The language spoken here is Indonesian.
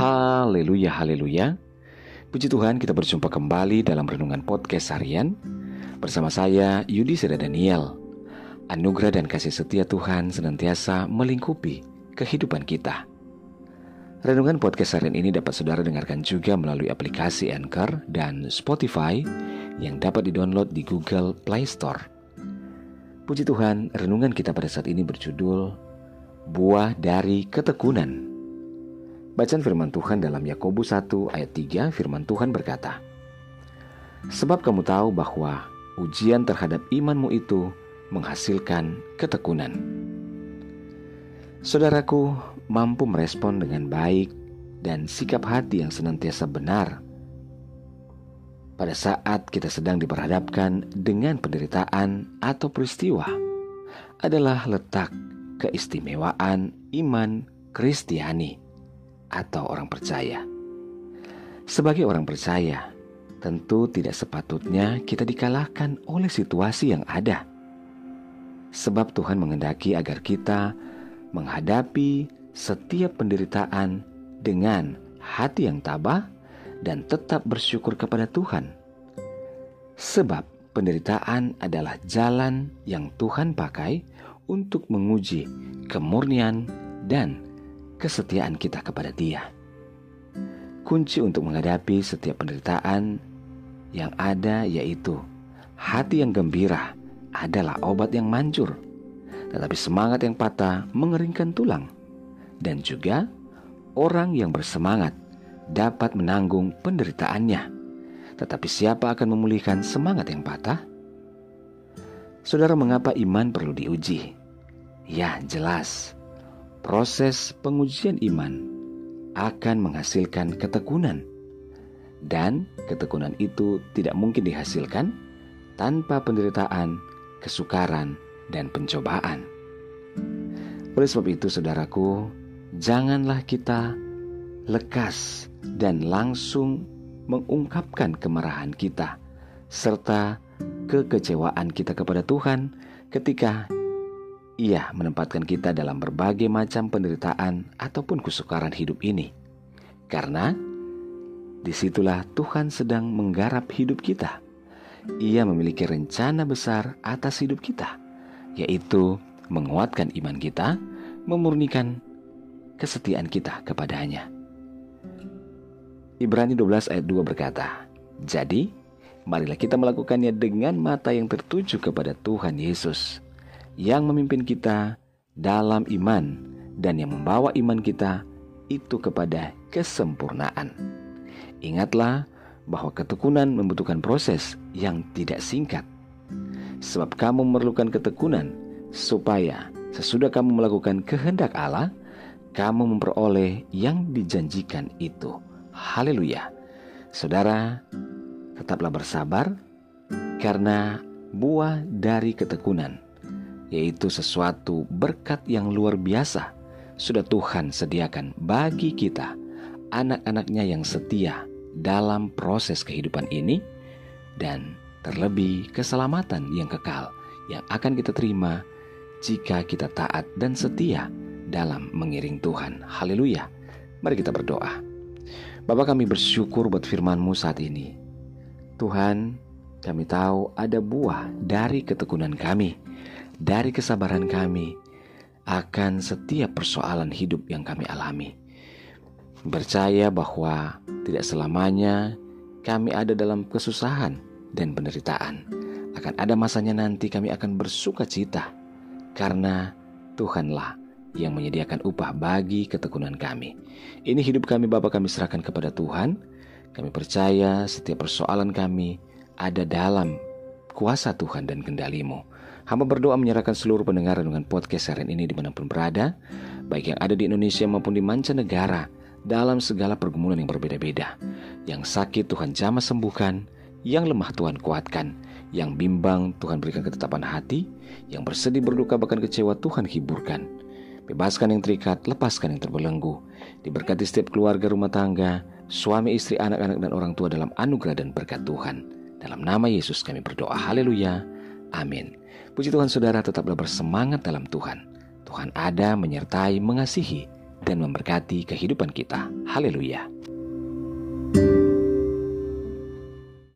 Haleluya, haleluya. Puji Tuhan kita berjumpa kembali dalam Renungan Podcast Harian. Bersama saya Yudi Seda Daniel. Anugerah dan kasih setia Tuhan senantiasa melingkupi kehidupan kita. Renungan Podcast Harian ini dapat saudara dengarkan juga melalui aplikasi Anchor dan Spotify Yang dapat didownload di Google Play Store. Puji Tuhan, renungan kita pada saat ini berjudul Buah dari Ketekunan Bacaan firman Tuhan dalam Yakobus 1 ayat 3 firman Tuhan berkata, Sebab kamu tahu bahwa ujian terhadap imanmu itu menghasilkan ketekunan. Saudaraku mampu merespon dengan baik dan sikap hati yang senantiasa benar pada saat kita sedang diperhadapkan dengan penderitaan atau peristiwa adalah letak keistimewaan iman Kristiani atau orang percaya. Sebagai orang percaya, tentu tidak sepatutnya kita dikalahkan oleh situasi yang ada. Sebab Tuhan mengendaki agar kita menghadapi setiap penderitaan dengan hati yang tabah dan tetap bersyukur kepada Tuhan. Sebab penderitaan adalah jalan yang Tuhan pakai untuk menguji kemurnian dan kesetiaan kita kepada Dia. Kunci untuk menghadapi setiap penderitaan yang ada yaitu hati yang gembira adalah obat yang manjur, tetapi semangat yang patah mengeringkan tulang, dan juga orang yang bersemangat dapat menanggung penderitaannya. Tetapi siapa akan memulihkan semangat yang patah? Saudara, mengapa iman perlu diuji? Ya, jelas proses pengujian iman akan menghasilkan ketekunan, dan ketekunan itu tidak mungkin dihasilkan tanpa penderitaan, kesukaran, dan pencobaan. Oleh sebab itu, saudaraku, janganlah kita lekas dan langsung mengungkapkan kemarahan kita serta kekecewaan kita kepada Tuhan ketika ia menempatkan kita dalam berbagai macam penderitaan ataupun kesukaran hidup ini. Karena di situlah Tuhan sedang menggarap hidup kita. Ia memiliki rencana besar atas hidup kita, yaitu menguatkan iman kita, memurnikan kesetiaan kita kepadanya. Ibrani 12 ayat 2 berkata, Jadi, marilah kita melakukannya dengan mata yang tertuju kepada Tuhan Yesus yang memimpin kita dalam iman dan yang membawa iman kita itu kepada kesempurnaan. Ingatlah bahwa ketekunan membutuhkan proses yang tidak singkat. Sebab kamu memerlukan ketekunan supaya sesudah kamu melakukan kehendak Allah, kamu memperoleh yang dijanjikan itu. Haleluya. Saudara, tetaplah bersabar karena buah dari ketekunan yaitu sesuatu berkat yang luar biasa sudah Tuhan sediakan bagi kita, anak-anaknya yang setia dalam proses kehidupan ini, dan terlebih keselamatan yang kekal yang akan kita terima jika kita taat dan setia dalam mengiring Tuhan. Haleluya. Mari kita berdoa. Bapak kami bersyukur buat firman-Mu saat ini. Tuhan, kami tahu ada buah dari ketekunan kami dari kesabaran kami akan setiap persoalan hidup yang kami alami. Percaya bahwa tidak selamanya kami ada dalam kesusahan dan penderitaan. Akan ada masanya nanti kami akan bersuka cita karena Tuhanlah yang menyediakan upah bagi ketekunan kami. Ini hidup kami Bapa kami serahkan kepada Tuhan. Kami percaya setiap persoalan kami ada dalam kuasa Tuhan dan kendalimu. Hamba berdoa menyerahkan seluruh pendengar dengan podcast harian ini di mana pun berada, baik yang ada di Indonesia maupun di mancanegara, dalam segala pergumulan yang berbeda-beda. Yang sakit Tuhan jamah sembuhkan, yang lemah Tuhan kuatkan, yang bimbang Tuhan berikan ketetapan hati, yang bersedih berduka bahkan kecewa Tuhan hiburkan. Bebaskan yang terikat, lepaskan yang terbelenggu. Diberkati setiap keluarga rumah tangga, suami, istri, anak-anak, dan orang tua dalam anugerah dan berkat Tuhan. Dalam nama Yesus kami berdoa. Haleluya. Amin. Puji Tuhan saudara tetaplah bersemangat dalam Tuhan. Tuhan ada menyertai mengasihi dan memberkati kehidupan kita. Haleluya!